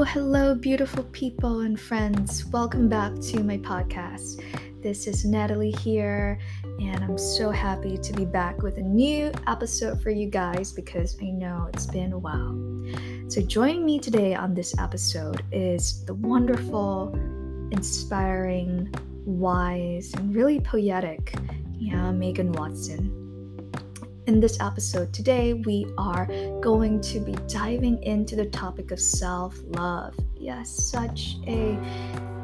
Hello, hello, beautiful people and friends. Welcome back to my podcast. This is Natalie here, and I'm so happy to be back with a new episode for you guys because I know it's been a while. So, joining me today on this episode is the wonderful, inspiring, wise, and really poetic yeah, Meghan Watson. In this episode today, we are going to be diving into the topic of self-love. Yes, such a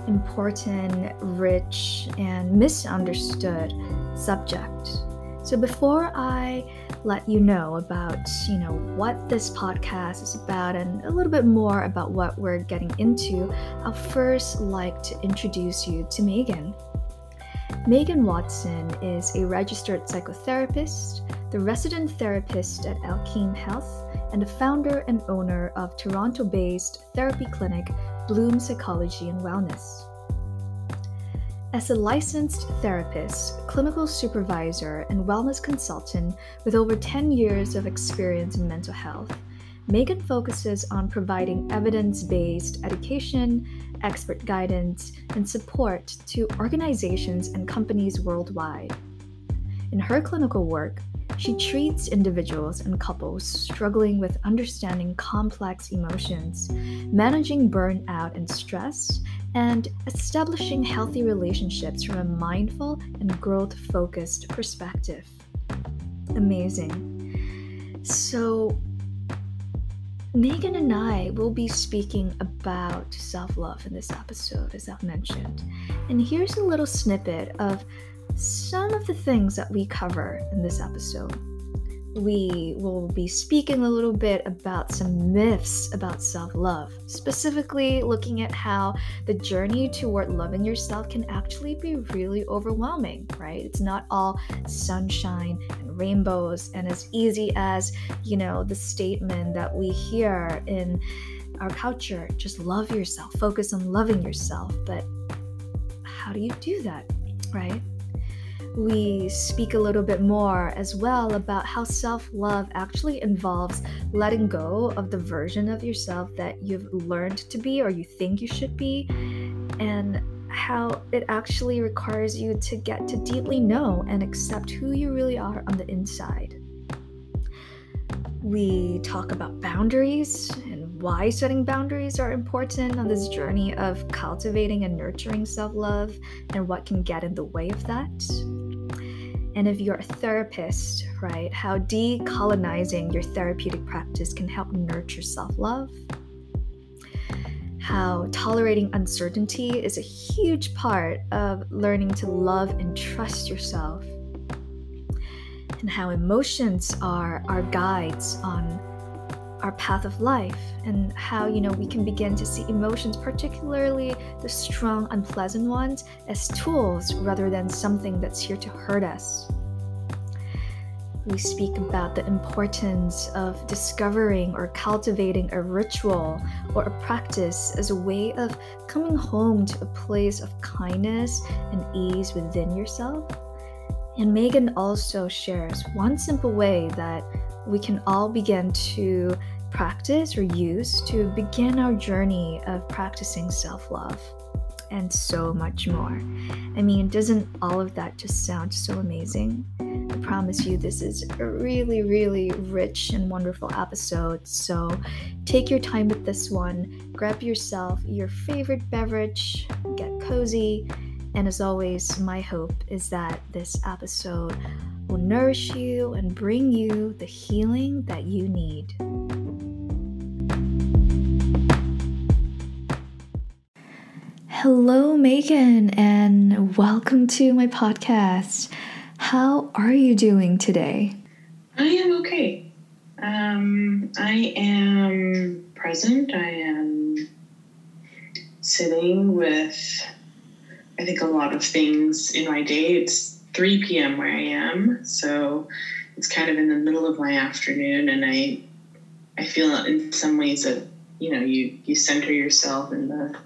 important, rich, and misunderstood subject. So before I let you know about, you know, what this podcast is about and a little bit more about what we're getting into, I'll first like to introduce you to Meghan. Meghan Watson is a registered psychotherapist, the resident therapist at Alkeme Health, and the founder and owner of Toronto based therapy clinic Bloom Psychology and Wellness. As a licensed therapist, clinical supervisor, and wellness consultant with over 10 years of experience in mental health, Meghan focuses on providing evidence based education, expert guidance, and support to organizations and companies worldwide. In her clinical work, she treats individuals and couples struggling with understanding complex emotions, managing burnout and stress, and establishing healthy relationships from a mindful and growth focused perspective. Amazing. So, Meghan and I will be speaking about self love in this episode, as I've mentioned. And here's a little snippet of some of the things that we cover in this episode we will be speaking a little bit about some myths about self love, specifically looking at how the journey toward loving yourself can actually be really overwhelming, right? It's not all sunshine and rainbows and as easy as, you know, the statement that we hear in our culture just love yourself, focus on loving yourself. But how do you do that, right? We speak a little bit more as well about how self love actually involves letting go of the version of yourself that you've learned to be or you think you should be, and how it actually requires you to get to deeply know and accept who you really are on the inside. We talk about boundaries and why setting boundaries are important on this journey of cultivating and nurturing self love and what can get in the way of that and if you're a therapist, right, how decolonizing your therapeutic practice can help nurture self love. How tolerating uncertainty is a huge part of learning to love and trust yourself. And how emotions are our guides on our path of life and how you know we can begin to see emotions particularly the strong unpleasant ones as tools rather than something that's here to hurt us we speak about the importance of discovering or cultivating a ritual or a practice as a way of coming home to a place of kindness and ease within yourself. And Meghan also shares one simple way that we can all begin to practice or use to begin our journey of practicing self love and so much more. I mean, doesn't all of that just sound so amazing? I promise you, this is a really, really rich and wonderful episode. So take your time with this one, grab yourself your favorite beverage, get cozy, and as always, my hope is that this episode will nourish you and bring you the healing that you need. Hello, Meghan, and welcome to my podcast. How are you doing today? I am okay. Um, I am present. I am sitting with, I think, a lot of things in my day. It's 3 p.m. where I am, so it's kind of in the middle of my afternoon, and I, I feel in some ways that you know you you center yourself in the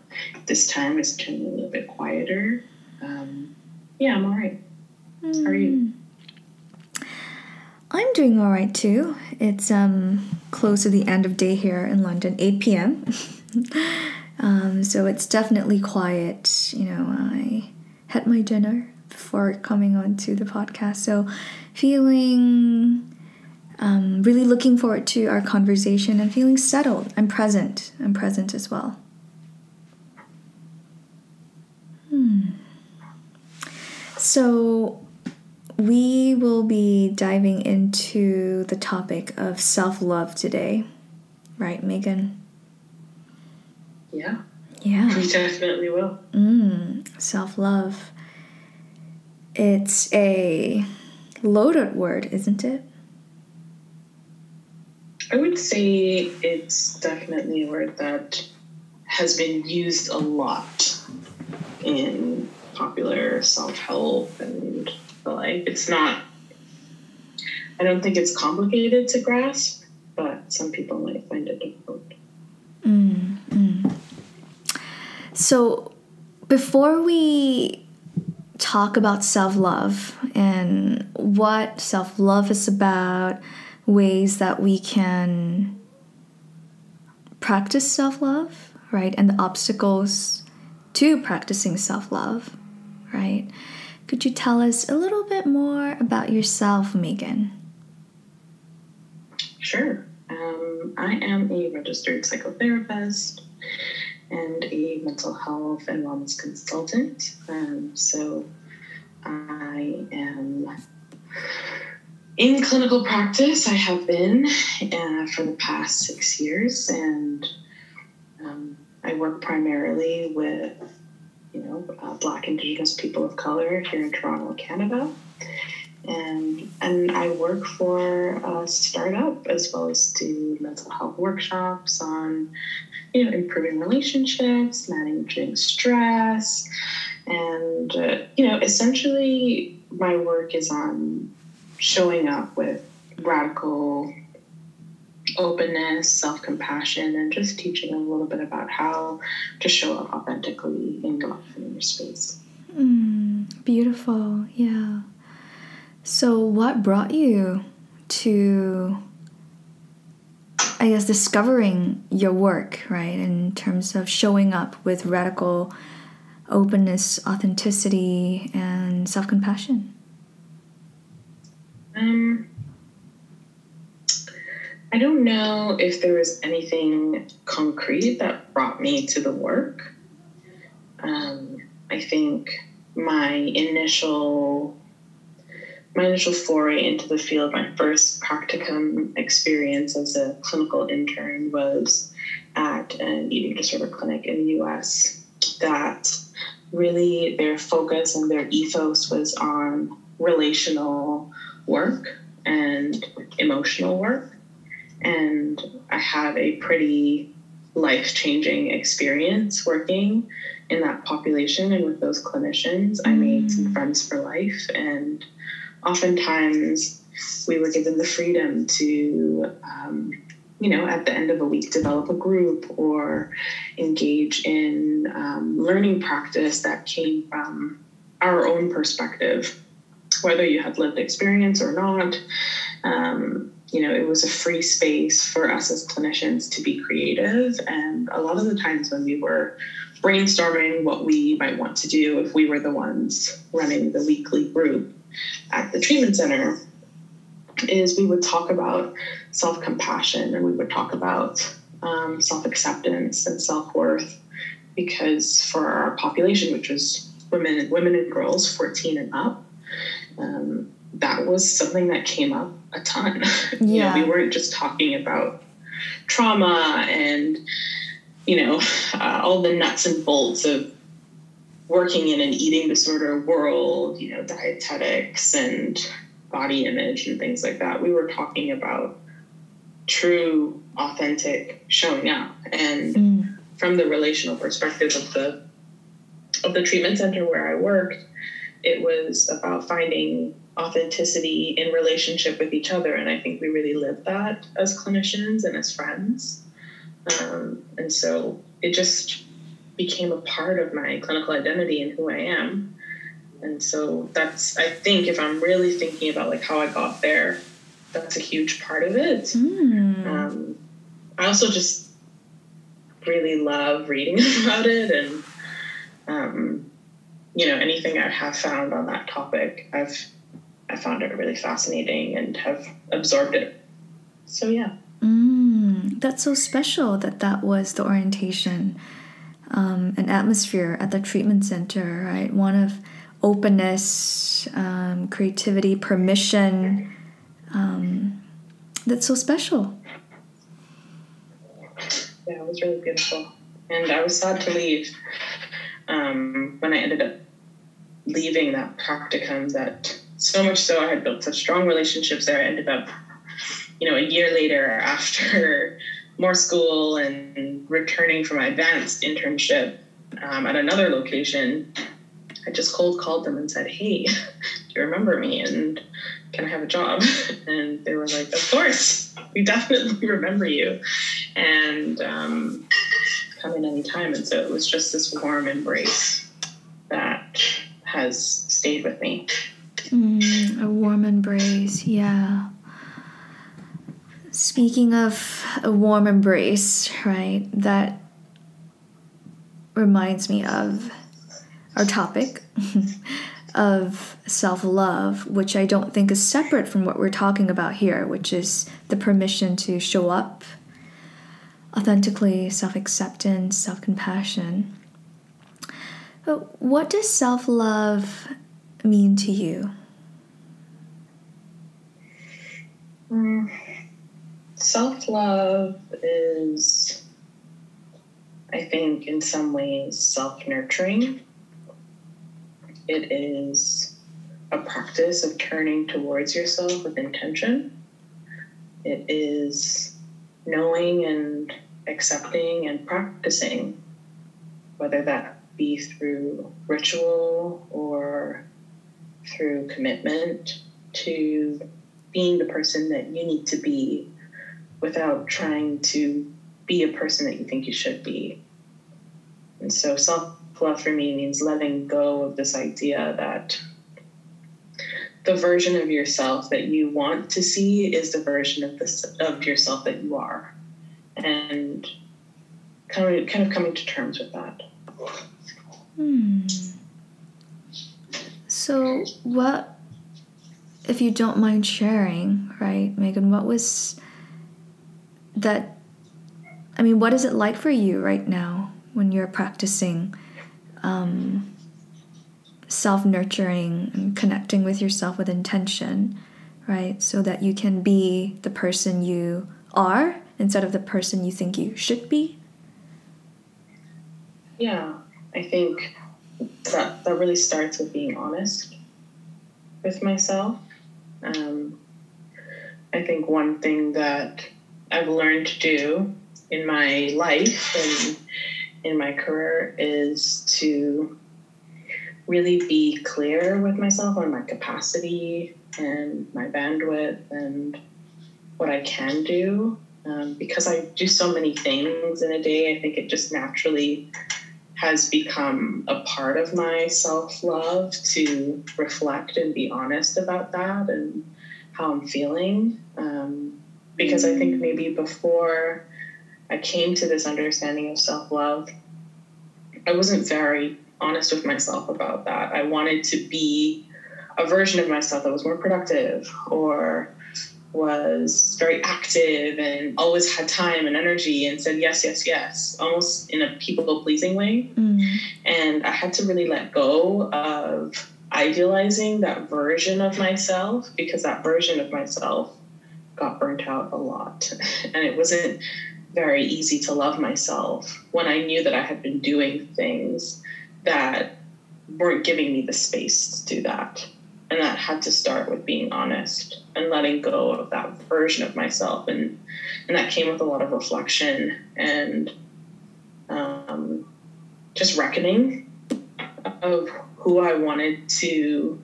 this time is turning a little bit quieter um, yeah i'm all right mm. how are you hmm. i'm doing all right too it's um close to the end of day here in london 8 p.m um, so it's definitely quiet. You know, I had my dinner before coming on to the podcast. So feeling um, really looking forward to our conversation and feeling settled. I'm present. I'm present as well. So, we will be diving into the topic of self love today, right, Meghan? Yeah. Yeah. We definitely will. Mm, self love. It's a loaded word, isn't it? I would say it's definitely a word that has been used a lot in popular self help and the like. It's not, I don't think it's complicated to grasp, but some people might find it difficult. Mm. So, before we talk about self love and what self love is about, ways that we can practice self love, right? And the obstacles to practicing self love, right? Could you tell us a little bit more about yourself, Meghan? Sure. Um, I am a registered psychotherapist and a mental health and wellness consultant. Um, so I am in clinical practice, I have been uh, for the past six years, and um, I work primarily with, you know, uh, Black Indigenous people of color here in Toronto, Canada, and and I work for a startup as well as do mental health workshops on, you know, improving relationships, managing stress, and uh, you know, essentially my work is on showing up with radical openness, self compassion, and just teaching a little bit about how to show up authentically in your life in your space. Mm, beautiful, yeah. So, what brought you to, I guess, discovering your work, right, in terms of showing up with radical openness, authenticity, and self compassion? Um, I don't know if there was anything concrete that brought me to the work. Um, I think my initial my initial foray into the field, my first practicum experience as a clinical intern was at an eating disorder clinic in the US that really their focus and their ethos was on relational work and emotional work. And I had a pretty life changing experience working in that population and with those clinicians. I made some mm. friends for life, and oftentimes we were given the freedom to, um, you know, at the end of a week, develop a group or engage in um, learning practice that came from our own perspective whether you had lived experience or not. Um, you know, it was a free space for us as clinicians to be creative. And a lot of the times when we were brainstorming what we might want to do if we were the ones running the weekly group at the treatment center, is we would talk about self compassion and we would talk about um, self acceptance and self worth. Because for our population, which was women, women and girls 14 and up, um, that was something that came up a ton. Yeah. you know, we weren't just talking about trauma and, you know, uh, all the nuts and bolts of working in an eating disorder world, you know, dietetics and body image and things like that. We were talking about true, authentic showing up. And mm. from the relational perspective of the of the treatment center where I worked, it was about finding authenticity in relationship with each other. And I think we really lived that as clinicians and as friends. Um, and so it just became a part of my clinical identity and who I am. And so that's, I think, if I'm really thinking about like how I got there, that's a huge part of it. Mm. Um, I also just really love reading about it and um, you know anything I have found on that topic. I've I found it really fascinating and have absorbed it. So yeah. Mm, that's so special that that was the orientation, um, an atmosphere at the treatment center, right? One of openness, um, creativity, permission. Um, that's so special. Yeah, it was really beautiful. And I was sad to leave um, when I ended up leaving that practicum that so much so I had built such strong relationships there. I ended up, you know, a year later after more school and returning from my advanced internship um, at another location, I just cold called them and said, Hey, do you remember me? And can I have a job? And they were like, Of course, we definitely remember you. And um, come in anytime. And so it was just this warm embrace that has stayed with me. Mm, a warm embrace, yeah. Speaking of a warm embrace, right, that reminds me of our topic of self love, which I don't think is separate from what we're talking about here, which is the permission to show up authentically, self acceptance, self compassion. But what does self love mean to you? Mm. Self love is, I think, in some ways, self nurturing. It is a practice of turning towards yourself with intention. It is knowing and accepting and practicing, whether that be through ritual or through commitment to being the person that you need to be without trying to be a person that you think you should be. And so self love for me means letting go of this idea that the version of yourself that you want to see is the version of this of yourself that you are. And kind of kind of coming to terms with that. Hmm. So what if you don't mind sharing, right, Meghan, what was that I mean, what is it like for you right now when you're practicing um, self nurturing and connecting with yourself with intention, right? So that you can be the person you are instead of the person you think you should be? Yeah, I think that, that really starts with being honest with myself. Um, I think one thing that I've learned to do in my life and in my career is to really be clear with myself on my capacity and my bandwidth and what I can do. Um, because I do so many things in a day, I think it just naturally has become a part of my self love to reflect and be honest about that and how I'm feeling. Um, because I think maybe before I came to this understanding of self love, I wasn't very honest with myself about that. I wanted to be a version of myself that was more productive or was very active and always had time and energy and said yes, yes, yes, almost in a people pleasing way. Mm. And I had to really let go of idealizing that version of myself because that version of myself got burnt out a lot. and it wasn't very easy to love myself when I knew that I had been doing things that weren't giving me the space to do that. And that had to start with being honest and letting go of that version of myself. And, and that came with a lot of reflection and um, just reckoning of who I wanted to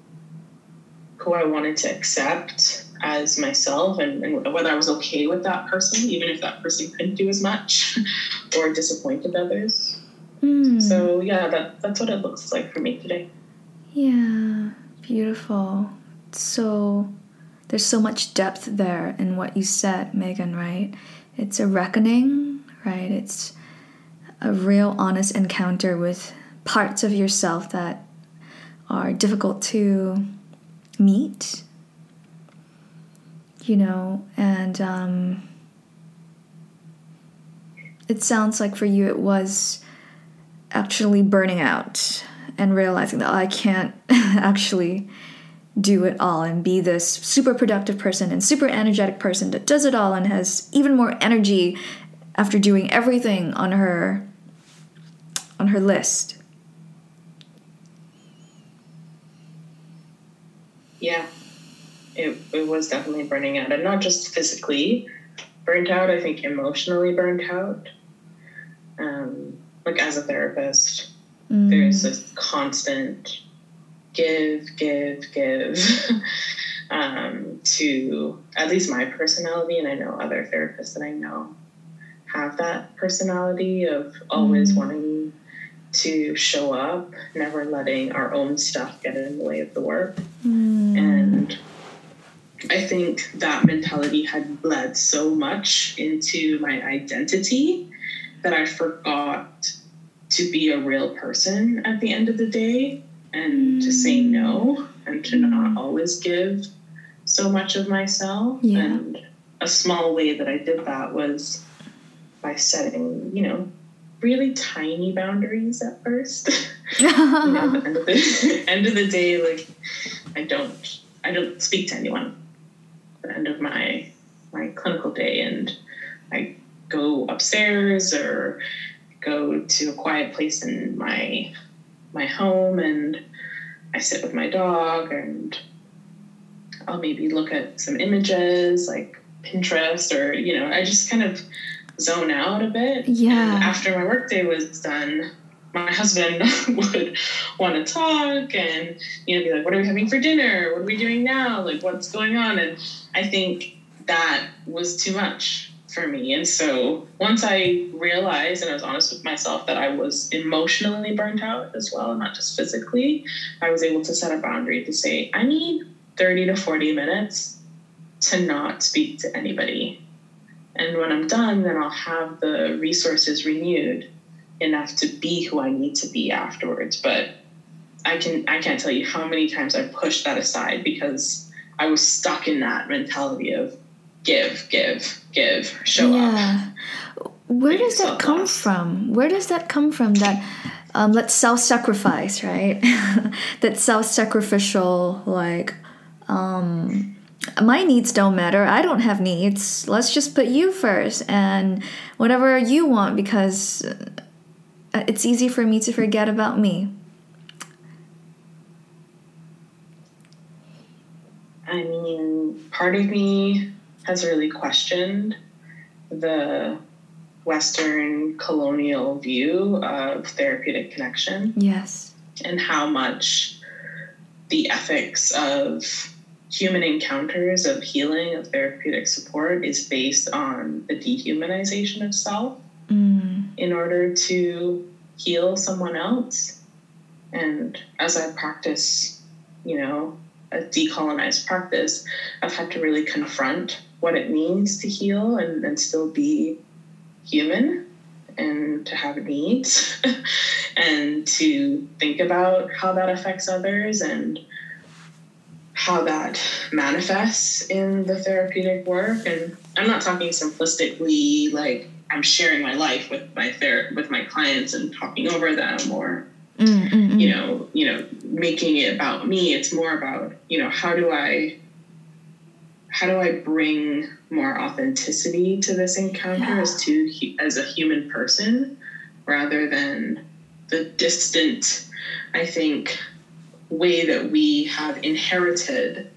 who I wanted to accept as myself and, and, whether I was okay with that person, even if that person couldn't do as much or disappointed others. Mm. So yeah, that that's what it looks like for me today. Yeah, beautiful. So there's so much depth there in what you said, Meghan, right? It's a reckoning, right? It's a real honest encounter with parts of yourself that are difficult to meet you know and um, it sounds like for you it was actually burning out and realizing that oh, i can't actually do it all and be this super productive person and super energetic person that does it all and has even more energy after doing everything on her on her list. Yeah. It it was definitely burning out and not just physically burnt out, I think emotionally burnt out. Um like as a therapist, mm. there's this constant give, give, give um, to at least my personality. And I know other therapists that I know have that personality of always mm. wanting to show up, never letting our own stuff get in the way of the work. Mm. And I think that mentality had bled so much into my identity that I forgot to be a real person at the end of the day and to say mm. no and to not always give so much of myself. Yeah. And a small way that I did that was by setting, you know, really tiny boundaries at first. you know, the end of the end of the day, like I don't I don't speak to anyone at the end of my my clinical day and I go upstairs or go to a quiet place in my my home and I sit with my dog and I'll maybe look at some images like Pinterest or, you know, I just kind of zone out a bit. Yeah. And after my workday was done, my husband would want to talk and, you know, be like, what are we having for dinner? What are we doing now? Like, what's going on? And I think that was too much for me. And so once I realized and I was honest with myself that I was emotionally burnt out as well, not just physically, I was able to set a boundary to say, I need 30 to 40 minutes to not speak to anybody. And when I'm done, then I'll have the resources renewed enough to be who I need to be afterwards. But I can I can't tell you how many times I've pushed that aside because I was stuck in that mentality of give, give, give, show yeah. up. Where does that come lost. from? Where does that come from? That um, let's self-sacrifice, right? that self-sacrificial, like, um, my needs don't matter. I don't have needs. Let's just put you first and whatever you want because uh, it's easy for me to forget about me. I mean, part of me has really questioned the Western colonial view of therapeutic connection. Yes. And how much the ethics of human encounters of healing, of therapeutic support, is based on the dehumanization of self mm. in order to heal someone else. And as I practice, you know, a decolonized practice, I've had to really confront what it means to heal and, and still be human and to have needs and to think about how that affects others and how that manifests in the therapeutic work and i'm not talking simplistically like i'm sharing my life with my ther- with my clients and talking over them or mm-hmm. you know you know making it about me it's more about you know how do i how do I bring more authenticity to this encounter yeah. as to as a human person rather than the distant, I think, way that we have inherited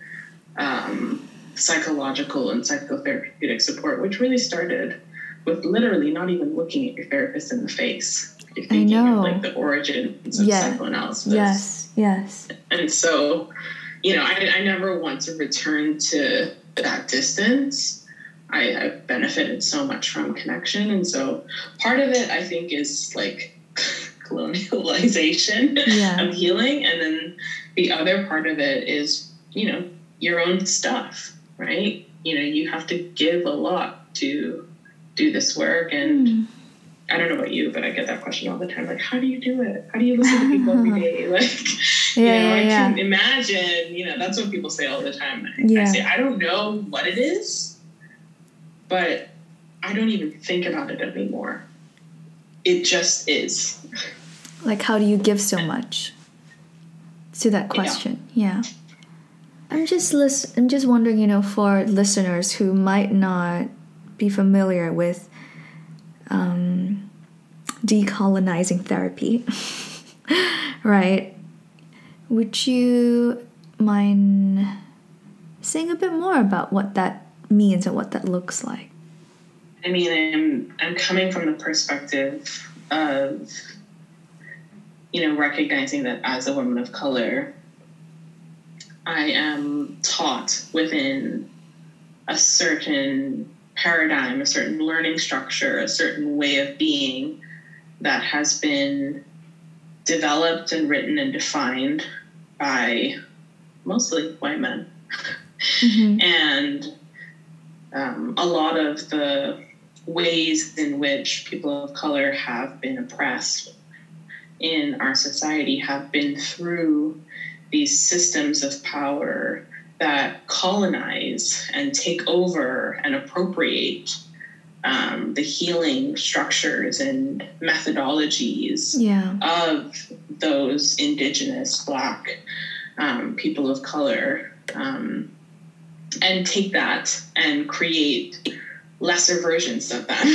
um, psychological and psychotherapeutic support, which really started with literally not even looking at your therapist in the face. I know. Of, like the origins of yeah. psychoanalysis. Yes, yes. And so, you know, I, I never want to return to that distance, I have benefited so much from connection. And so part of it, I think, is like colonialization yeah. of healing. And then the other part of it is, you know, your own stuff, right? You know, you have to give a lot to do this work. And mm. I don't know about you, but I get that question all the time. Like, how do you do it? How do you listen to people every day? Like, yeah, you know, yeah, I yeah. can imagine, you know, that's what people say all the time. Yeah. I say, I don't know what it is, but I don't even think about it anymore. It just is. Like, how do you give so much to that question? yeah. yeah. I'm just list- I'm just wondering, you know, for listeners who might not be familiar with um, decolonizing therapy, right? Would you mind saying a bit more about what that means and what that looks like? I mean, I'm I'm coming from the perspective of you know recognizing that as a woman of color, I am taught within a certain paradigm, a certain learning structure, a certain way of being that has been developed and written and defined by mostly white men. Mm-hmm. and um, a lot of the ways in which people of color have been oppressed in our society have been through these systems of power that colonize and take over and appropriate um, the healing structures and methodologies yeah. of those indigenous black um, people of color um, and take that and create lesser versions of them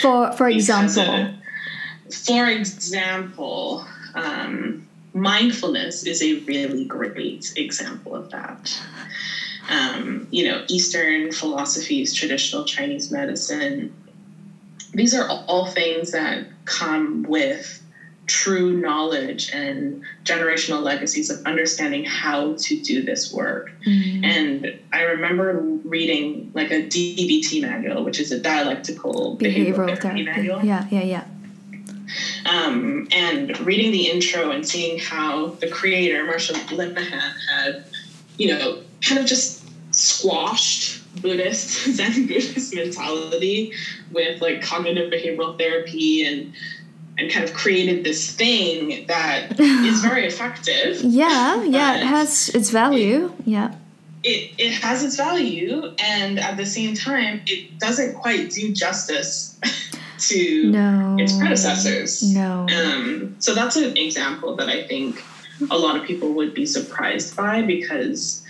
for for example for example um, mindfulness is a really great example of that. Um, you know, Eastern philosophies, traditional Chinese medicine, these are all things that come with true knowledge and generational legacies of understanding how to do this work. Mm-hmm. And I remember reading like a DBT manual, which is a dialectical behavioral, behavioral therapy manual. Yeah, yeah, yeah. Um, and reading the intro and seeing how the creator, Marsha Linehan, had, you know, kind of just squashed Buddhist, Zen Buddhist mentality with like cognitive behavioral therapy and and kind of created this thing that is very effective. Yeah, yeah, it has its value. It, yeah. It, it has its value and at the same time it doesn't quite do justice to no. its predecessors. No. Um, so that's an example that I think a lot of people would be surprised by because,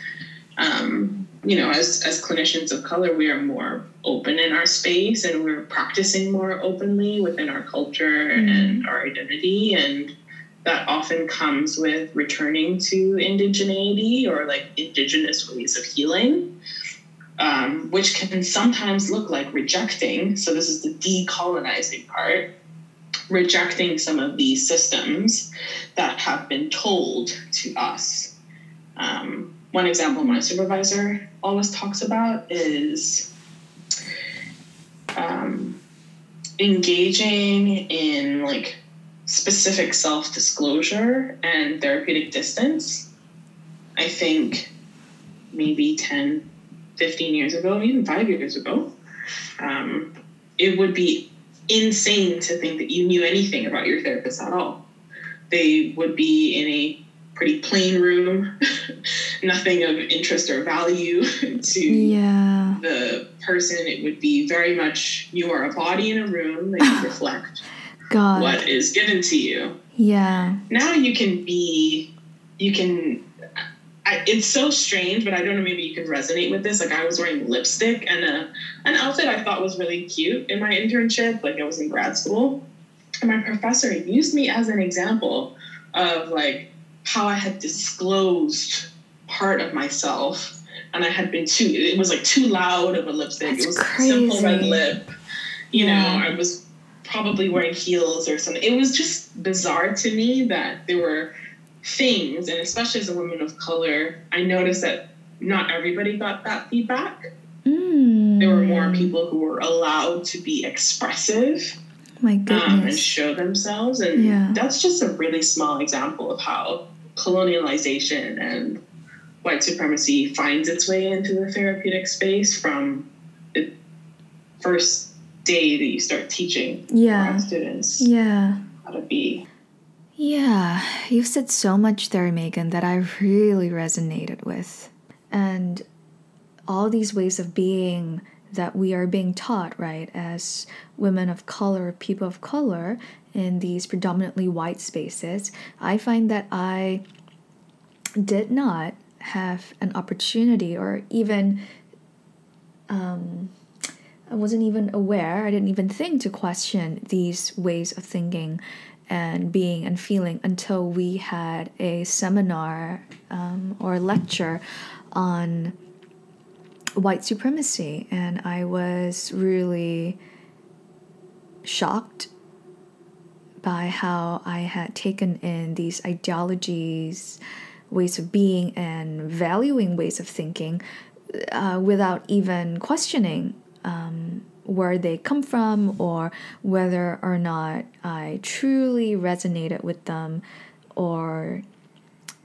um, you know, as, as clinicians of color, we are more open in our space and we're practicing more openly within our culture mm. and our identity. And that often comes with returning to indigeneity or like indigenous ways of healing um, which can sometimes look like rejecting. So, this is the decolonizing part rejecting some of these systems that have been told to us. Um, one example my supervisor always talks about is um, engaging in like specific self disclosure and therapeutic distance. I think maybe 10, 15 years ago, even five years ago, um, it would be insane to think that you knew anything about your therapist at all. They would be in a pretty plain room, nothing of interest or value to yeah. the person. It would be very much you are a body in a room that you reflect God. what is given to you. Yeah. Now you can be, you can I, it's so strange, but I don't know. Maybe you can resonate with this. Like I was wearing lipstick and a, an outfit I thought was really cute in my internship. Like I was in grad school, and my professor used me as an example of like how I had disclosed part of myself, and I had been too. It was like too loud of a lipstick. That's it was crazy. simple red lip. You yeah. know, I was probably wearing heels or something. It was just bizarre to me that there were things, and especially as a woman of color, I noticed that not everybody got that feedback. Mm. There were more people who were allowed to be expressive. My goodness. Um, and show themselves. And yeah. that's just a really small example of how colonialization and white supremacy finds its way into the therapeutic space from the first day that you start teaching Yeah. students Yeah. how to be. Yeah, you've said so much there, Meghan, that I really resonated with. And all these ways of being that we are being taught, right, as women of color, people of color, in these predominantly white spaces, I find that I did not have an opportunity or even um, I wasn't even aware, I didn't even think to question these ways of thinking and being and feeling until we had a seminar um, or a lecture on white supremacy. And I was really shocked by how I had taken in these ideologies, ways of being, and valuing ways of thinking uh, without even questioning um, where they come from or whether or not I truly resonated with them or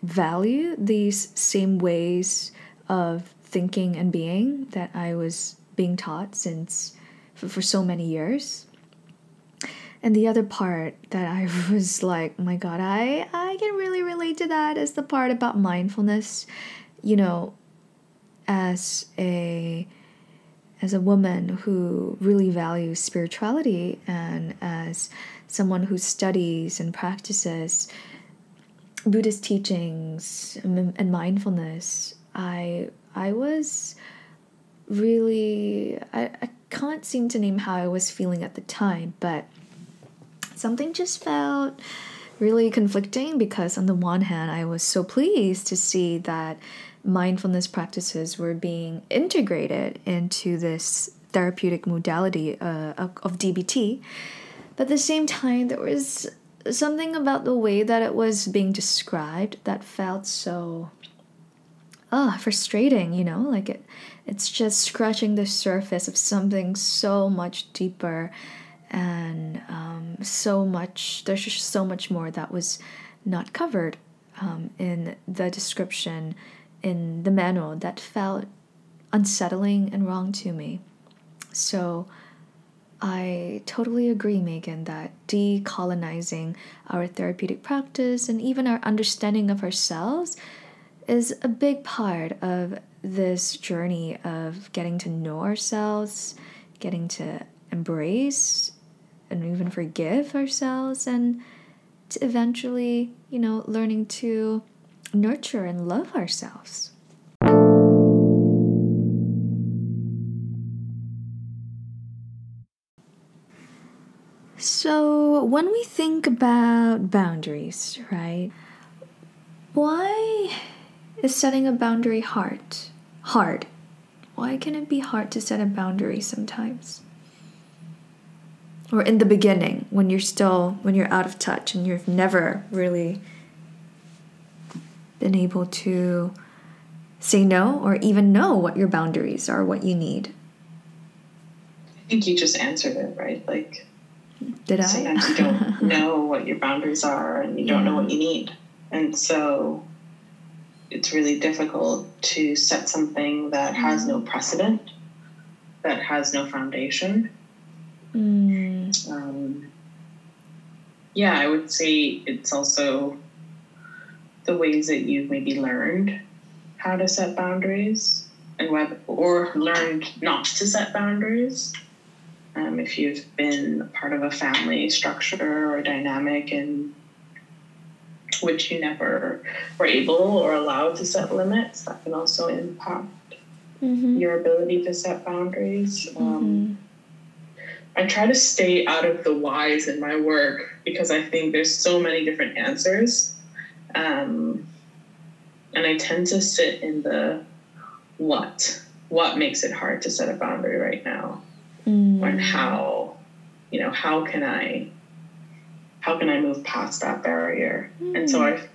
value these same ways of thinking and being that I was being taught since for, for so many years. And the other part that I was like, my God, I, I can really relate to that is the part about mindfulness. You know, as a as a woman who really values spirituality and as someone who studies and practices Buddhist teachings and mindfulness, I I was really I, I can't seem to name how I was feeling at the time, but something just felt really conflicting because on the one hand I was so pleased to see that mindfulness practices were being integrated into this therapeutic modality uh, of, DBT. But at the same time, there was something about the way that it was being described that felt so ah frustrating you know like it it's just scratching the surface of something so much deeper and um, so much there's just so much more that was not covered um, in the description in the manual that felt unsettling and wrong to me. So I totally agree, Meghan, that decolonizing our therapeutic practice and even our understanding of ourselves is a big part of this journey of getting to know ourselves, getting to embrace and even forgive ourselves, and to eventually, you know, learning to nurture and love ourselves. So, when we think about boundaries, right? Why is setting a boundary hard? Hard. Why can it be hard to set a boundary sometimes? Or in the beginning, when you're still, when you're out of touch and you've never really been able to say no or even know what your boundaries are, what you need. I think you just answered it, right? Like, did I? Sometimes you don't know what your boundaries are and you don't yeah. know what you need. And so it's really difficult to set something that has no precedent, that has no foundation. Mm. Um, yeah, I would say it's also the ways that you've maybe learned how to set boundaries and whether or learned not to set boundaries. Um, if you've been part of a family structure or dynamic in which you never were able or allowed to set limits, that can also impact mm-hmm. your ability to set boundaries. Mm-hmm. Um, I try to stay out of the whys in my work because I think there's so many different answers um, and I tend to sit in the what. What makes it hard to set a boundary right now? Mm. And how, you know, how can I how can I move past that barrier? Mm. And so mm. I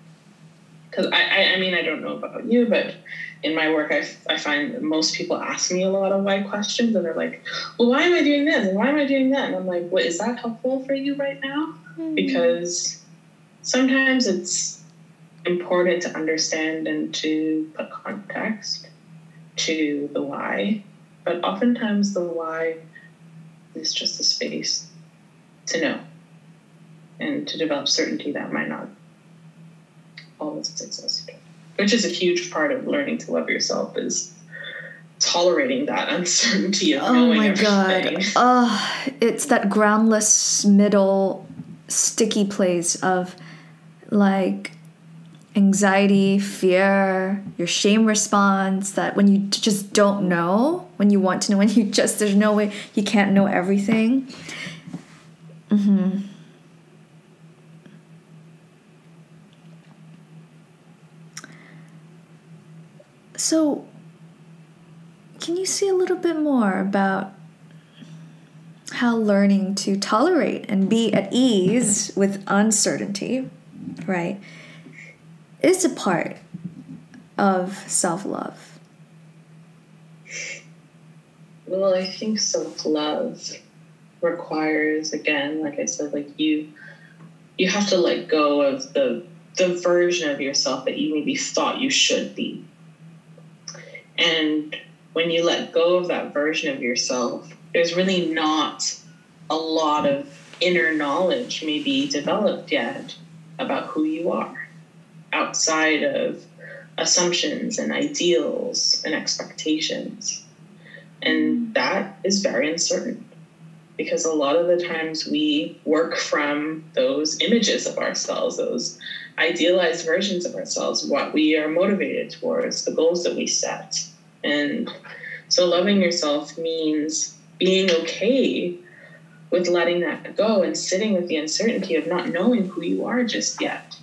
because I, I, mean I don't know about you, but in my work I, I find most people ask me a lot of why questions and they're like, well why am I doing this and why am I doing that? And I'm like, what is that helpful for you right now? Mm. Because sometimes it's important to understand and to put context to the why, but oftentimes the why is just the space to know and to develop certainty that might not always exist. Which is a huge part of learning to love yourself is tolerating that uncertainty of oh my everything. god uh, it's that groundless middle sticky place of like anxiety fear your shame response that when you just don't know when you want to know when you just there's no way you can't know everything mm-hmm. so can you see a little bit more about how learning to tolerate and be at ease with uncertainty, right, is a part of self love? Well, I think self love requires, again, like I said, like you, you have to let go of the the version of yourself that you maybe thought you should be, and when you let go of that version of yourself, there's really not a lot of inner knowledge maybe developed yet about who you are outside of assumptions and ideals and expectations. And that is very uncertain because a lot of the times we work from those images of ourselves, those idealized versions of ourselves, what we are motivated towards, the goals that we set. And so loving yourself means being okay with letting that go and sitting with the uncertainty of not knowing who you are just yet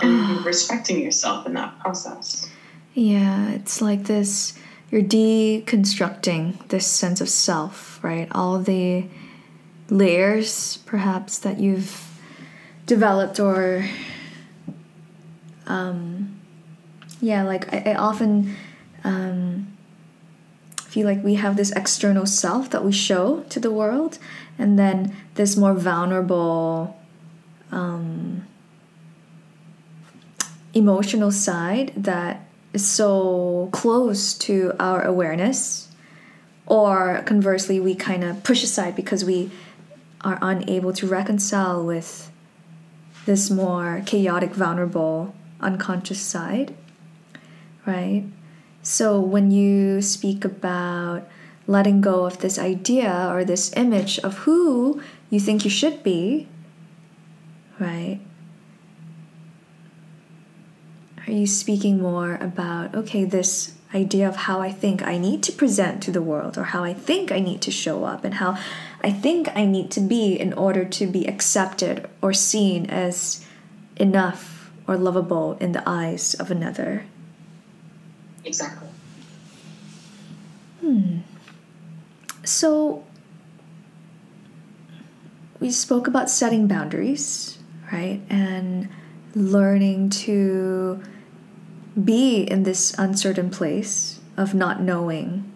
and respecting yourself in that process. Yeah, it's like this you're deconstructing this sense of self, right? All the layers perhaps that you've developed or um yeah, like I, I often um feel like we have this external self that we show to the world, and then this more vulnerable, um, emotional side that is so close to our awareness. Or conversely, we kind of push aside because we are unable to reconcile with this more chaotic, vulnerable, unconscious side, right? So when you speak about letting go of this idea or this image of who you think you should be, right? Are you speaking more about, okay, this idea of how I think I need to present to the world or how I think I need to show up and how I think I need to be in order to be accepted or seen as enough or lovable in the eyes of another? Exactly. Hmm. So we spoke about setting boundaries, right? And learning to be in this uncertain place of not knowing,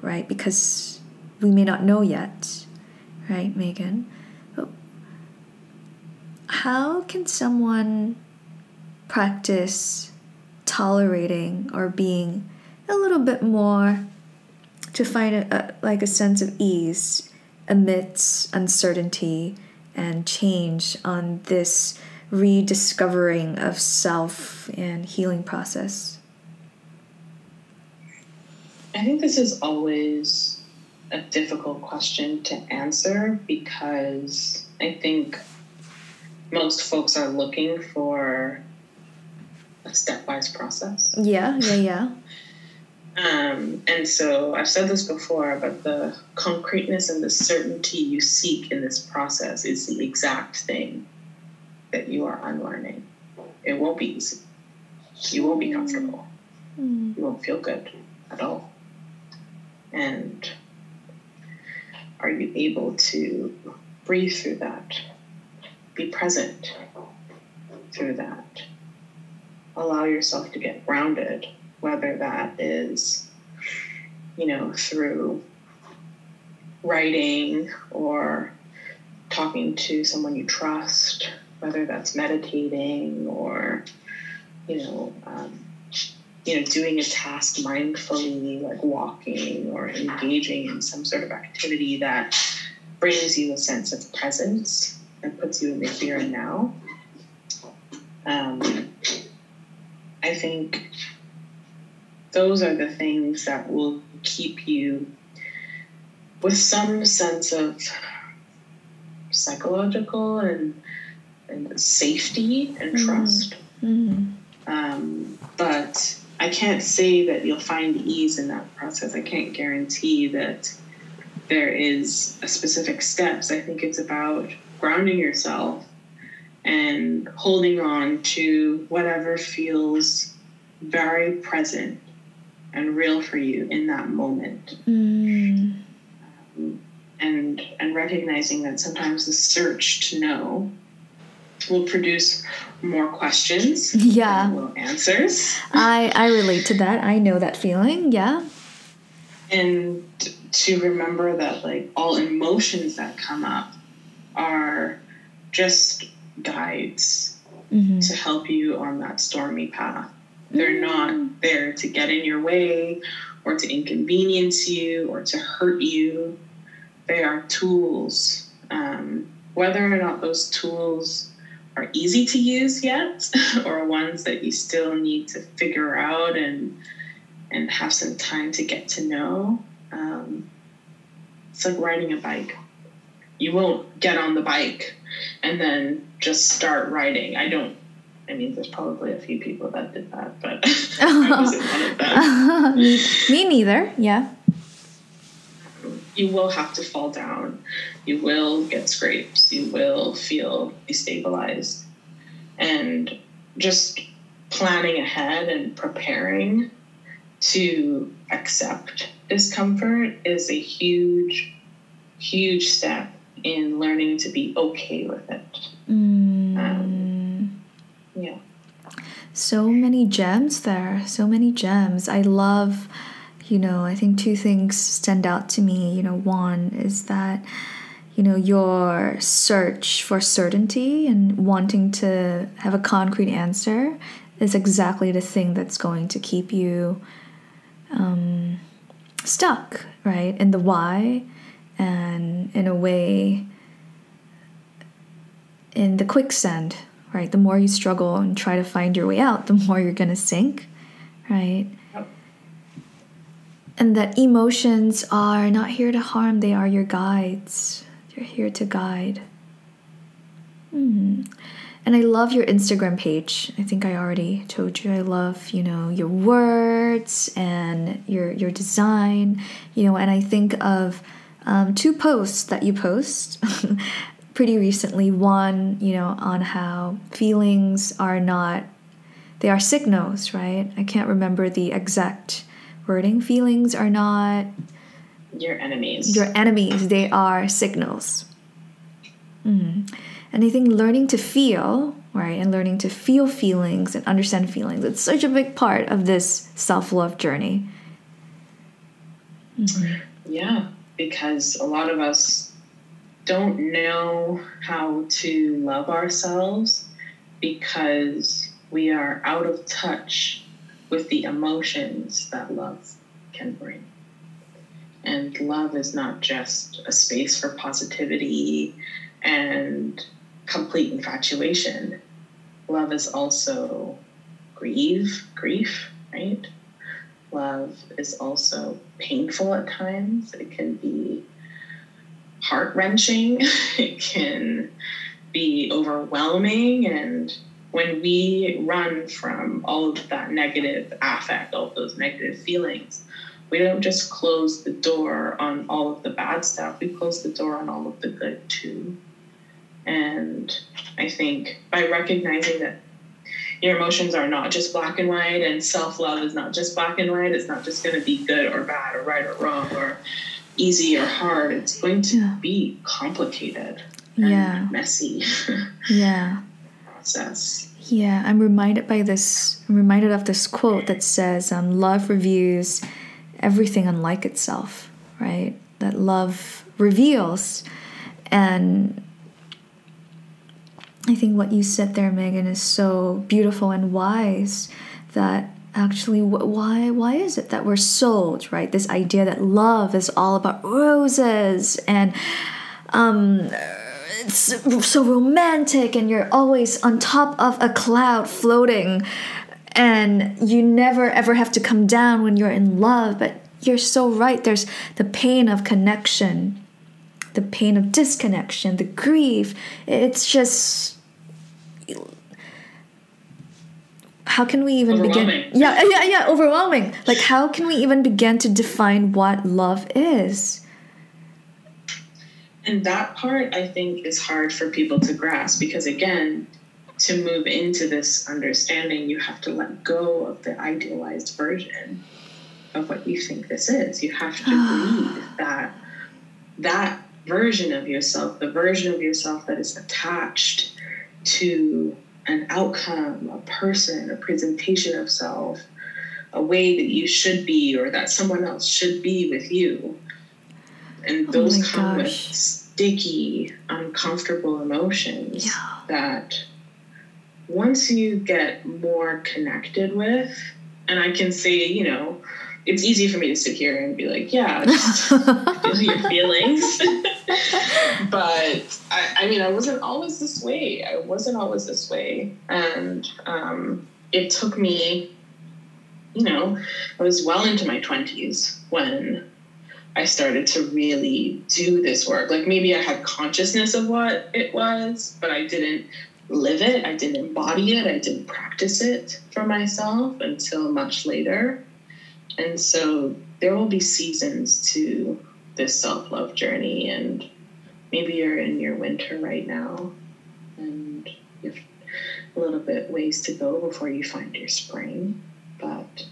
right? Because we may not know yet, right, Meghan? How can someone practice tolerating or being a little bit more to find a, a, like a sense of ease amidst uncertainty and change on this rediscovering of self and healing process? I think this is always a difficult question to answer because I think most folks are looking for a stepwise process. Yeah, yeah, yeah. Um, and so I've said this before, but the concreteness and the certainty you seek in this process is the exact thing that you are unlearning. It won't be easy. You won't be comfortable. Mm. You won't feel good at all. And are you able to breathe through that? Be present through that allow yourself to get grounded, whether that is, you know, through writing or talking to someone you trust, whether that's meditating or, you know, um, you know, doing a task mindfully, like walking or engaging in some sort of activity that brings you a sense of presence and puts you in the here and now. Um, I think those are the things that will keep you with some sense of psychological and, and safety and mm-hmm. trust. Mm-hmm. Um, but I can't say that you'll find ease in that process. I can't guarantee that there is a specific steps. I think it's about grounding yourself and holding on to whatever feels very present and real for you in that moment. Mm. Um, and and recognizing that sometimes the search to know will produce more questions yeah. will answers. I i relate to that. I know that feeling. Yeah. And to remember that like all emotions that come up are just guides mm-hmm. to help you on that stormy path. They're mm-hmm. not there to get in your way or to inconvenience you or to hurt you. They are tools. Um, whether or not those tools are easy to use yet or ones that you still need to figure out and and have some time to get to know um, it's like riding a bike you won't get on the bike and then just start riding i don't I mean, there's probably a few people that did that, but I wasn't one of them. me, me neither. Yeah you will have to fall down. You will get scrapes. You will feel destabilized. And just planning ahead and preparing to accept discomfort is a huge, huge step in learning to be okay with it. Mm. Um, yeah. So many gems there. So many gems. I love you know, I think two things stand out to me. You know, one is that, you know, your search for certainty and wanting to have a concrete answer is exactly the thing that's going to keep you um, stuck, right? In the why and in a way, in the quicksand, right? The more you struggle and try to find your way out, the more you're going to sink, right? And that emotions are not here to harm, they are your guides. They're here to guide. Mm. And I love your Instagram page. I think I already told you I love, you know, your words and your your design, you know, and I think of um, two posts that you post pretty recently. One, you know, on how feelings are not they are signals, right? I can't remember the exact hurting feelings are not your enemies. Your enemies, they are signals. Mm. And I think learning to feel, right, and learning to feel feelings and understand feelings, it's such a big part of this self love journey. Mm-hmm. Yeah, because a lot of us don't know how to love ourselves because we are out of touch with the emotions that love can bring. And love is not just a space for positivity and complete infatuation. Love is also grieve, grief, right? Love is also painful at times. It can be heart wrenching. It can be overwhelming and when we run from all of that negative affect, all of those negative feelings, we don't just close the door on all of the bad stuff, we close the door on all of the good too. And I think by recognizing that your emotions are not just black and white and self love is not just black and white, it's not just going to be good or bad or right or wrong or easy or hard, it's going to yeah. be complicated yeah. messy. yeah process. Yeah, I'm reminded by this. I'm reminded of this quote that says, um, "Love reviews everything unlike itself." Right? That love reveals, and I think what you said there, Meghan, is so beautiful and wise. That actually, why why is it that we're sold right? This idea that love is all about roses and um, it's so romantic and you're always on top of a cloud floating. And you never ever have to come down when you're in love but you're so right. There's the pain of connection the pain of disconnection the grief. It's just how can we even begin? Yeah yeah yeah overwhelming. Like how can we even begin to define what love is and that part i think is hard for people to grasp because again to move into this understanding you have to let go of the idealized version of what you think this is. You have to believe that that version of yourself the version of yourself that is attached to an outcome a person a presentation of self a way that you should be or that someone else should be with you and oh those oh come gosh. with sticky, uncomfortable emotions yeah. that once you get more connected with, and I can say, you know, it's easy for me to sit here and be like, yeah, just feel your feelings. but I, I, mean, I wasn't always this way. I wasn't always this way. And um, it took me, you know, I was well into my 20s when I started to really do this work. Like maybe I had consciousness of what it was, but I didn't live it, I didn't embody it, I didn't practice it for myself until much later. And so there will be seasons to this self love journey, and maybe you're in your winter right now, and you have a little bit ways to go before you find your spring. But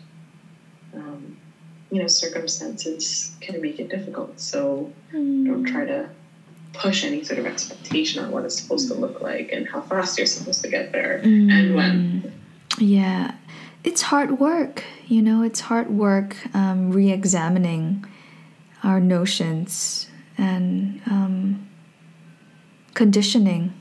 um, you know, circumstances can make it difficult. So mm. don't try to push any sort of expectation on what it's supposed to look like and how fast you're supposed to get there mm. and when. Yeah. It's hard work, you know, it's hard work um, re examining our notions and um, conditioning,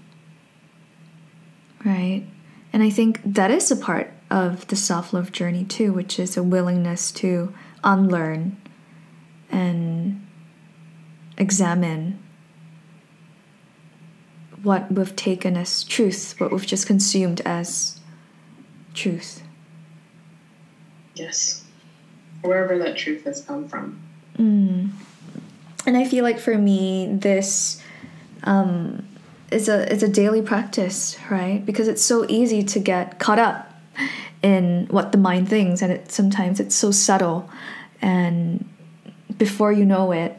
right? And I think that is a part of the self love journey too, which is a willingness to unlearn and examine what we've taken as truth, what we've just consumed as truth. Yes. Wherever that truth has come from. Mm. And I feel like for me, this um, is a is a daily practice, right? Because it's so easy to get caught up in what the mind thinks, and it sometimes it's so subtle and before you know it,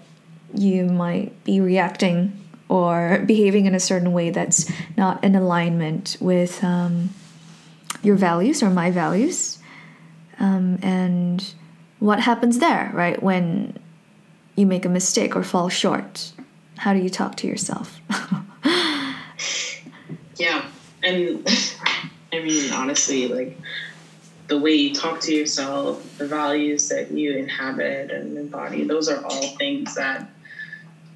you might be reacting or behaving in a certain way that's not in alignment with um, your values or my values. Um, and what happens there, right? When you make a mistake or fall short, how do you talk to yourself? yeah. And I mean, honestly, like, the way you talk to yourself, the values that you inhabit and embody, those are all things that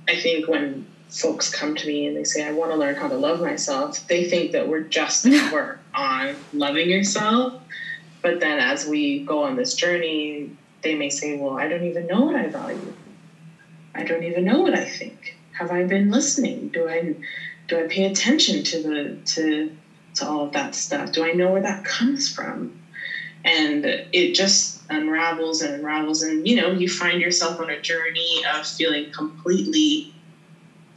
I think when folks come to me and they say, I want to learn how to love myself, they think that we're just work on loving yourself. But then as we go on this journey, they may say, Well, I don't even know what I value. I don't even know what I think. Have I been listening? Do I do I pay attention to the to to all of that stuff? Do I know where that comes from? And it just unravels and unravels. And you know you find yourself on a journey of feeling completely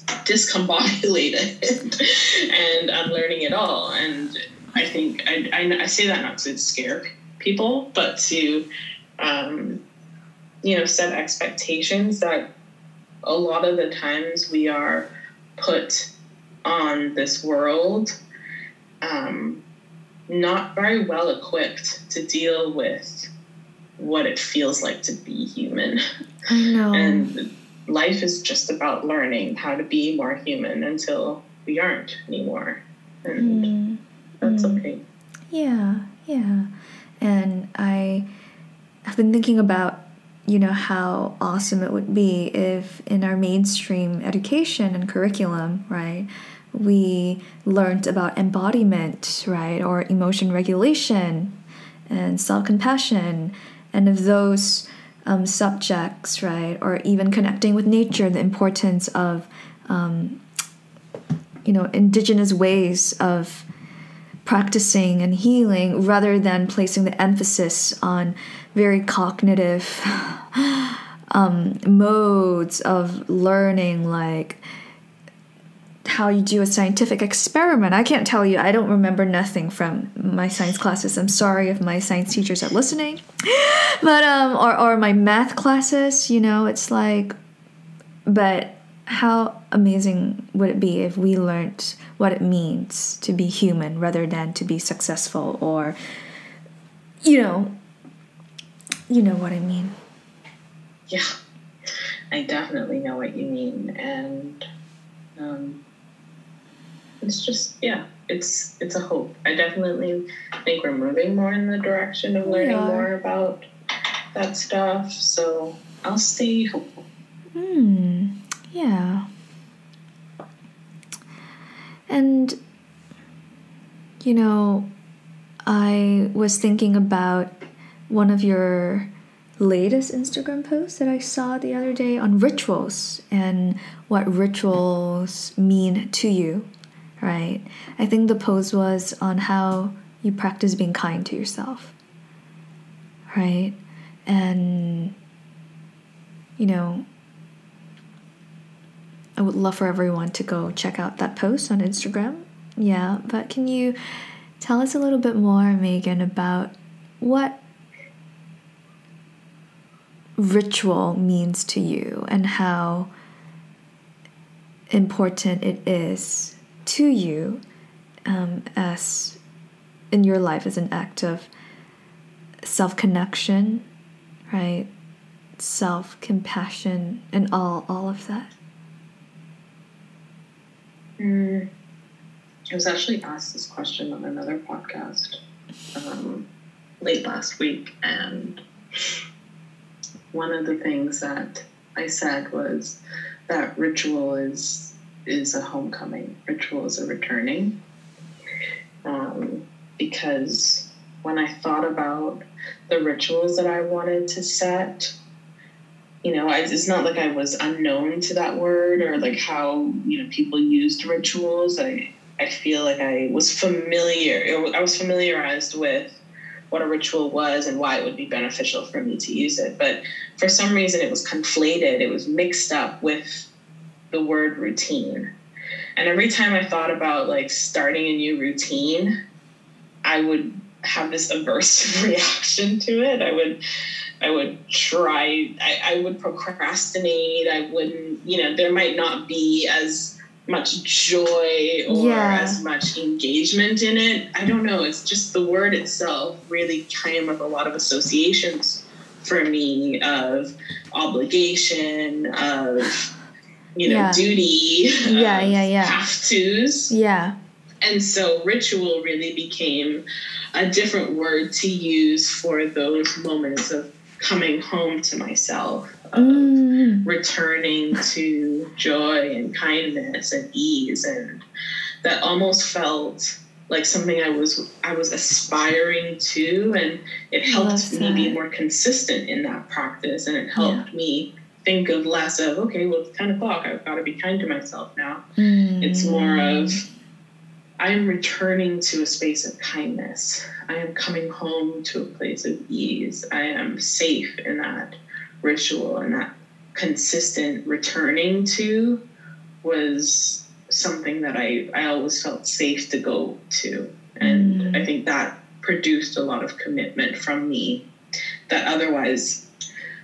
discombobulated. And unlearning it all. And i think i, I, I say that not to scare people but to um, you know set expectations that a lot of the times we are put on this world. Um, not very well equipped to deal with what it feels like to be human. I know. And life is just about learning how to be more human until we aren't anymore. And mm. that's mm. okay. Yeah, yeah. And I have been thinking about, you know, how awesome it would be if in our mainstream education and curriculum, right, we learned about embodiment, right, or emotion regulation and self compassion, and of those um, subjects, right, or even connecting with nature, the importance of um, you know, indigenous ways of practicing and healing rather than placing the emphasis on very cognitive um, modes of learning, like how you do a scientific experiment. I can't tell you, I don't remember nothing from my science classes. I'm sorry if my science teachers are listening. But, um, or, or my math classes, you know, it's like, but how amazing would it be if we learned what it means to be human rather than to be successful or, you know, you know what I mean. Yeah, I definitely know what you mean. And, um, it's just yeah it's it's a hope. I definitely think we're moving more in the direction of learning more about that stuff so i'll stay hopeful. Hmm yeah. And you know i was thinking about one of your latest Instagram post that I saw the other day on rituals and what rituals mean to you right? I think the post was on how you practice being kind to yourself, right? And, you know, I would love for everyone to go check out that post on Instagram. Yeah, but can you tell us a little bit more, Meghan, about what ritual means to you and how important it is to you um, as in your life as an act of self connection, right? Self compassion, and all all of that. Mm. I was actually asked this question on another podcast um, late last week, and one of the things that I said was that ritual is is a homecoming. Ritual is a returning. Um, because when I thought about the rituals that I wanted to set, you know, I, it's not like I was unknown to that word or like how you know people used rituals. I I feel like I was familiar. I was familiarized with what a ritual was and why it would be beneficial for me to use it. But for some reason, it was conflated. It was mixed up with the word routine. And every time I thought about like starting a new routine, I would have this aversive reaction to it. I would I would try I, I would procrastinate. I wouldn't, you know, there might not be as much joy or yeah. as much engagement in it. I don't know. It's just the word itself really came with a lot of associations for me of obligation, of you know, yeah. duty. Yeah, yeah, yeah. Have tos. Yeah. And so ritual really became a different word to use for those moments of coming home to myself, of mm. returning to joy and kindness and ease. And that almost felt like something I was I was aspiring to and it helped me be more consistent in that practice and it helped yeah. me think of less of okay well it's 10 o'clock i've got to be kind to myself now mm. it's more of i am returning to a space of kindness i am coming home to a place of ease i am safe in that ritual and that consistent returning to was something that i, I always felt safe to go to and mm. i think that produced a lot of commitment from me that otherwise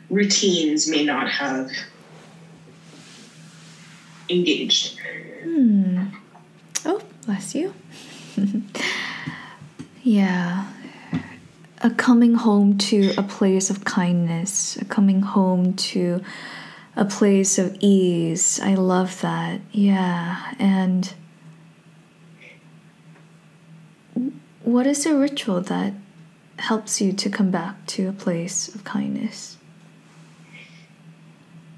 routines may not have engaged. Hmm. Oh, bless you. yeah. A coming home to a place of kindness, a coming home to a place of ease. I love that. Yeah. And what is a ritual that helps you to come back to a place of kindness?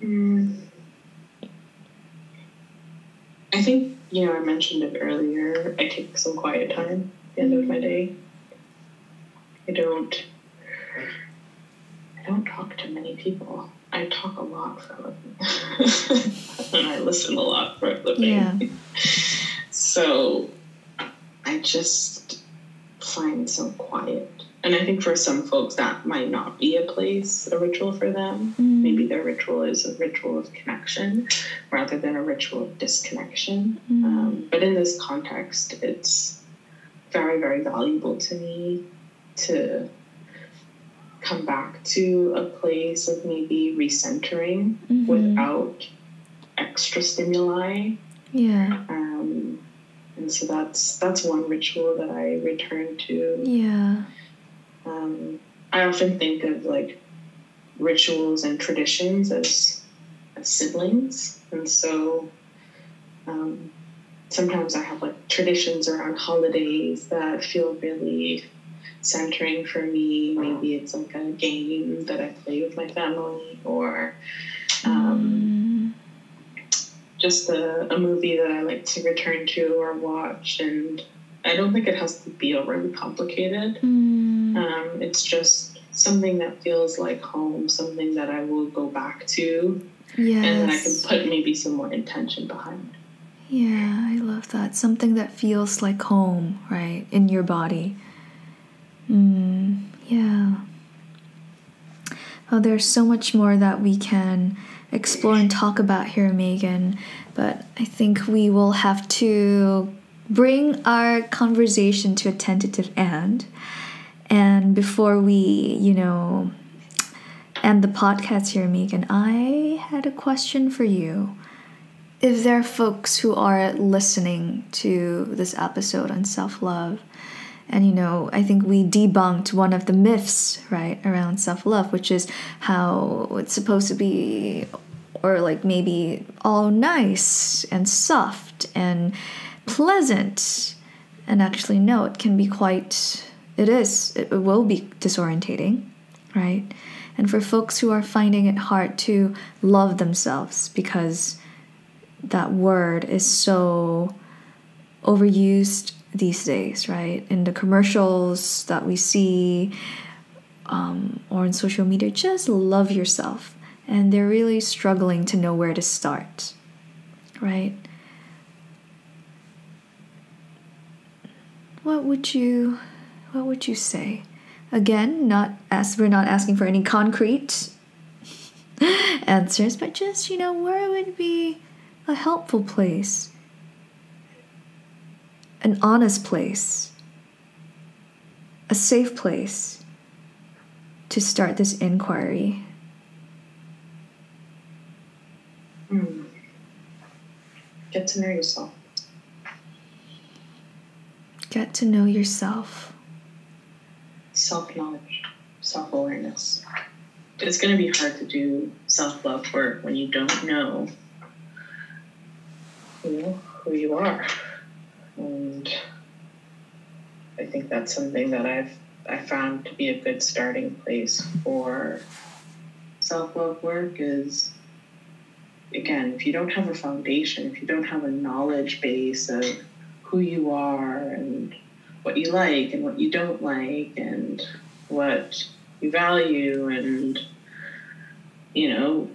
Mm. I think, you know, I mentioned it earlier. I take some quiet time at the end of my day. I don't I don't talk to many people. I talk a lot, Philip. and I listen a lot for a living. Yeah. so I just find some quiet. And I think for some folks that might not be a place, a ritual for them. Mm. Maybe their ritual is a ritual of connection rather than a ritual of disconnection. Mm. Um, but in this context, it's very, very valuable to me to come back to a place of maybe recentering Mhm. without extra stimuli. Yeah. Um, and so that's that's one ritual that I return to. Yeah. Um, I often think of like rituals and traditions as, as siblings, and so um, sometimes I have like traditions around holidays that feel really centering for me. Maybe it's like a game that I play with my family, or um, Mm. just a, a movie that I like to return to or watch. And I don't think it has to be overly complicated. Mm. Um, it's just something that feels like home, something that I will go back to, yes. and then I can put maybe some more intention behind. Yeah, I love that. Something that feels like home, right, in your body. Mm, yeah. Well, there's so much more that we can explore and talk about here, Meghan, but I think we will have to bring our conversation to a tentative end. And before we, you know, end the podcast here, Meghan, I had a question for you if there are folks who are listening to this episode on self love, and you know, I think we debunked one of the myths, right, around self love, which is how it's supposed to be, or like maybe all nice and soft and pleasant. And actually, no, it can be quite, it is, it will be disorientating, right? And for folks who are finding it hard to love themselves because that word is so overused these days, right? In the commercials that we see um, or in social media, just love yourself. And they're really struggling to know where to start, right? What would you what would you say? Again, not as we're not asking for any concrete answers, but just, you know, where would be a helpful place, an honest place, a safe place to start this inquiry. Hmm. Get to know yourself. Get to know yourself. Self knowledge, self awareness. It's going to be hard to do self love work when you don't know, you know who you are, and I think that's something that I've I found to be a good starting place for self love work is again if you don't have a foundation if you don't have a knowledge base of who you are and what you like and what you don't like and what you value and you know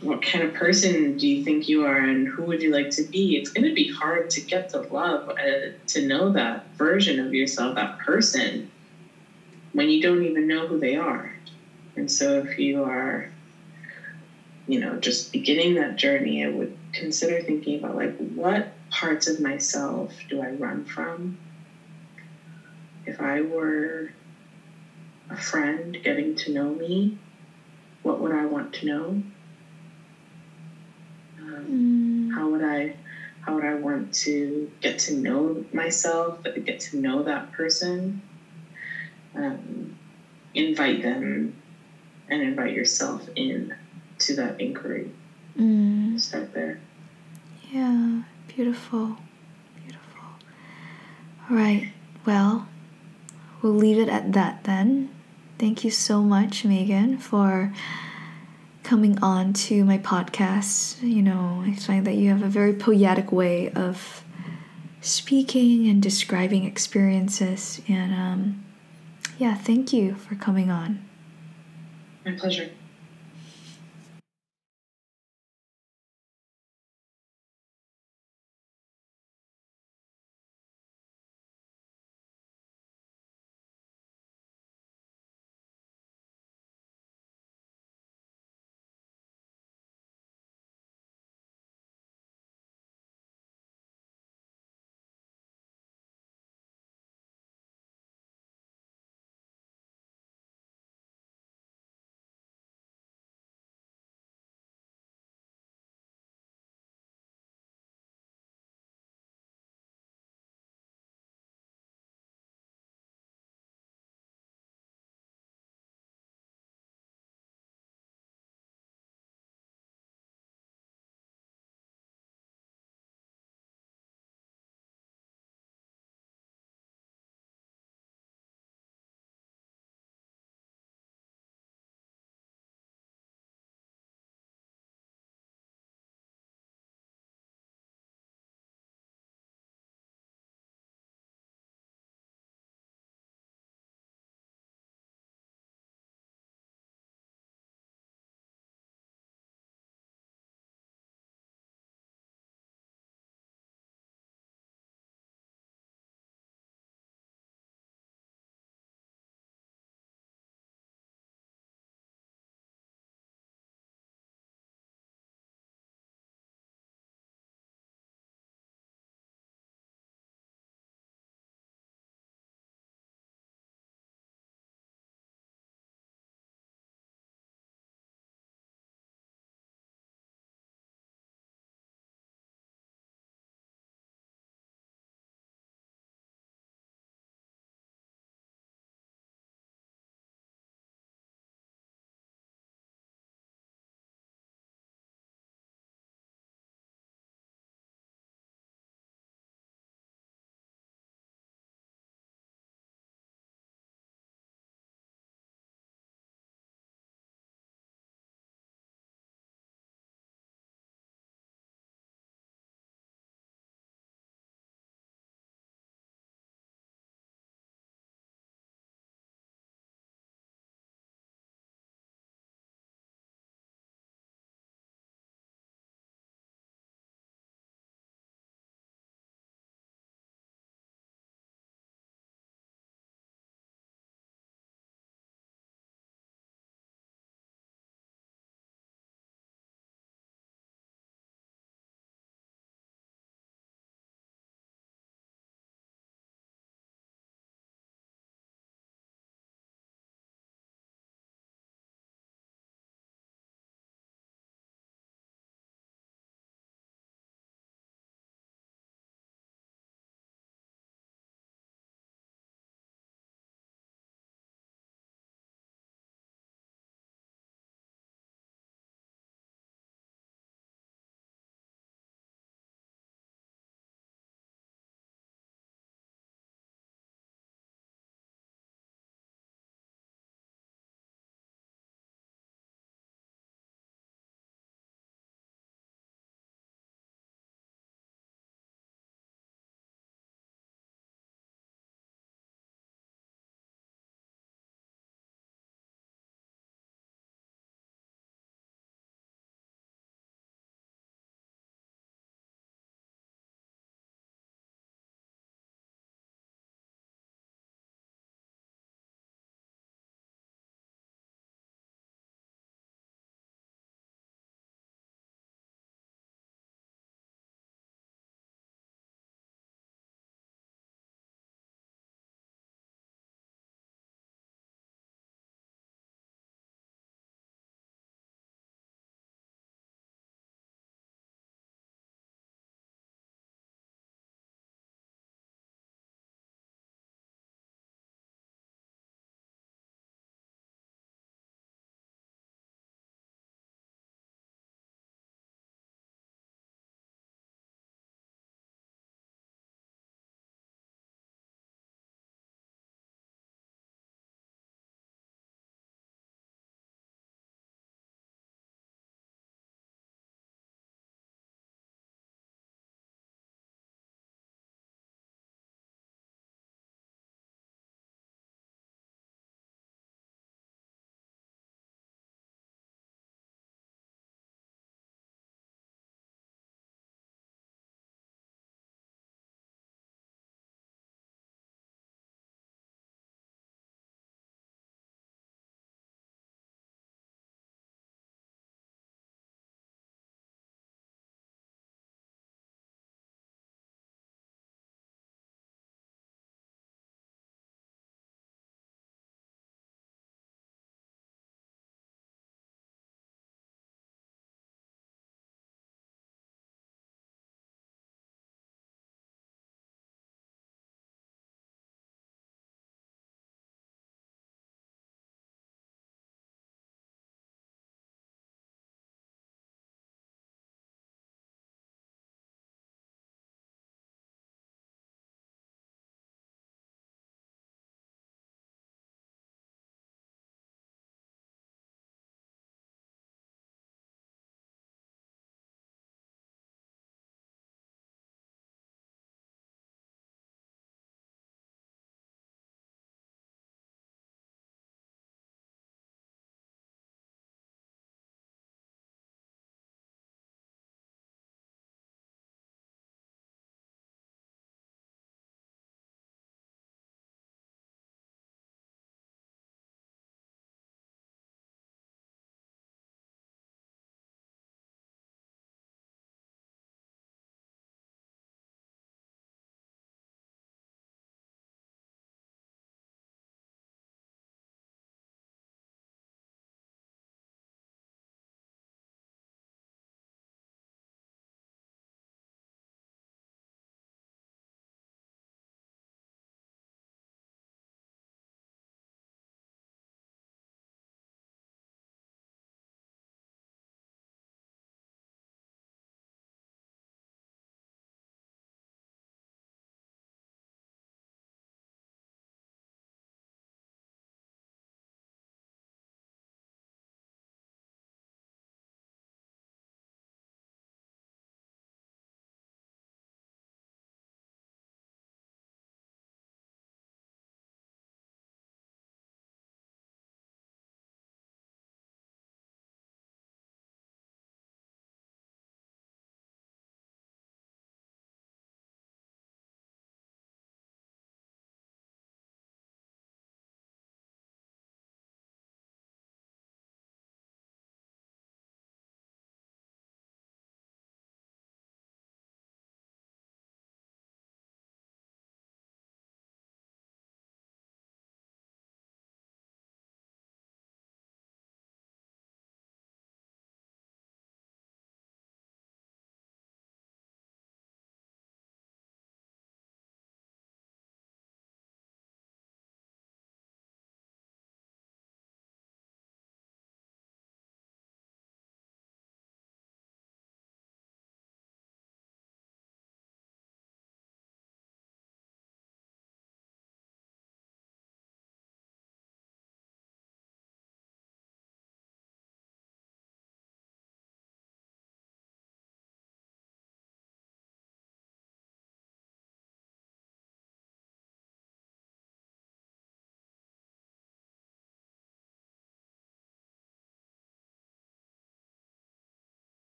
what kind of person do you think you are and who would you like to be? It's going to be hard to get to love uh, to know that version of yourself that person when you don't even know who they are. And so if you are you know just beginning that journey i would consider thinking about like what parts of myself do i run from? If i were a friend getting to know me what would i want to know? Um, Mm, how would i how would i want to get to know myself get to know that person? Um, invite them and invite yourself in to that inquiry. Mm, start there. Yeah, beautiful. Beautiful. All right, well, we'll leave it at that then. Thank you so much, Meghan, for coming on to my podcast. You know, I find that you have a very poetic way of speaking and describing experiences. And um, yeah, thank you for coming on. my pleasure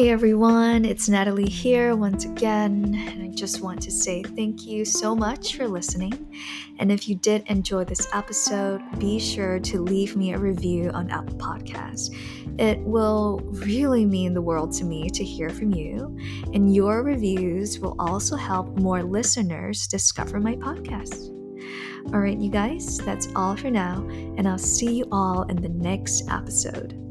Hey everyone, it's Natalie here once again, and I just want to say thank you so much for listening. And if you did enjoy this episode, be sure to leave me a review on Apple Podcasts. It will really mean the world to me to hear from you, and your reviews will also help more listeners discover my podcast. All right, you guys, that's all for now, and I'll see you all in the next episode.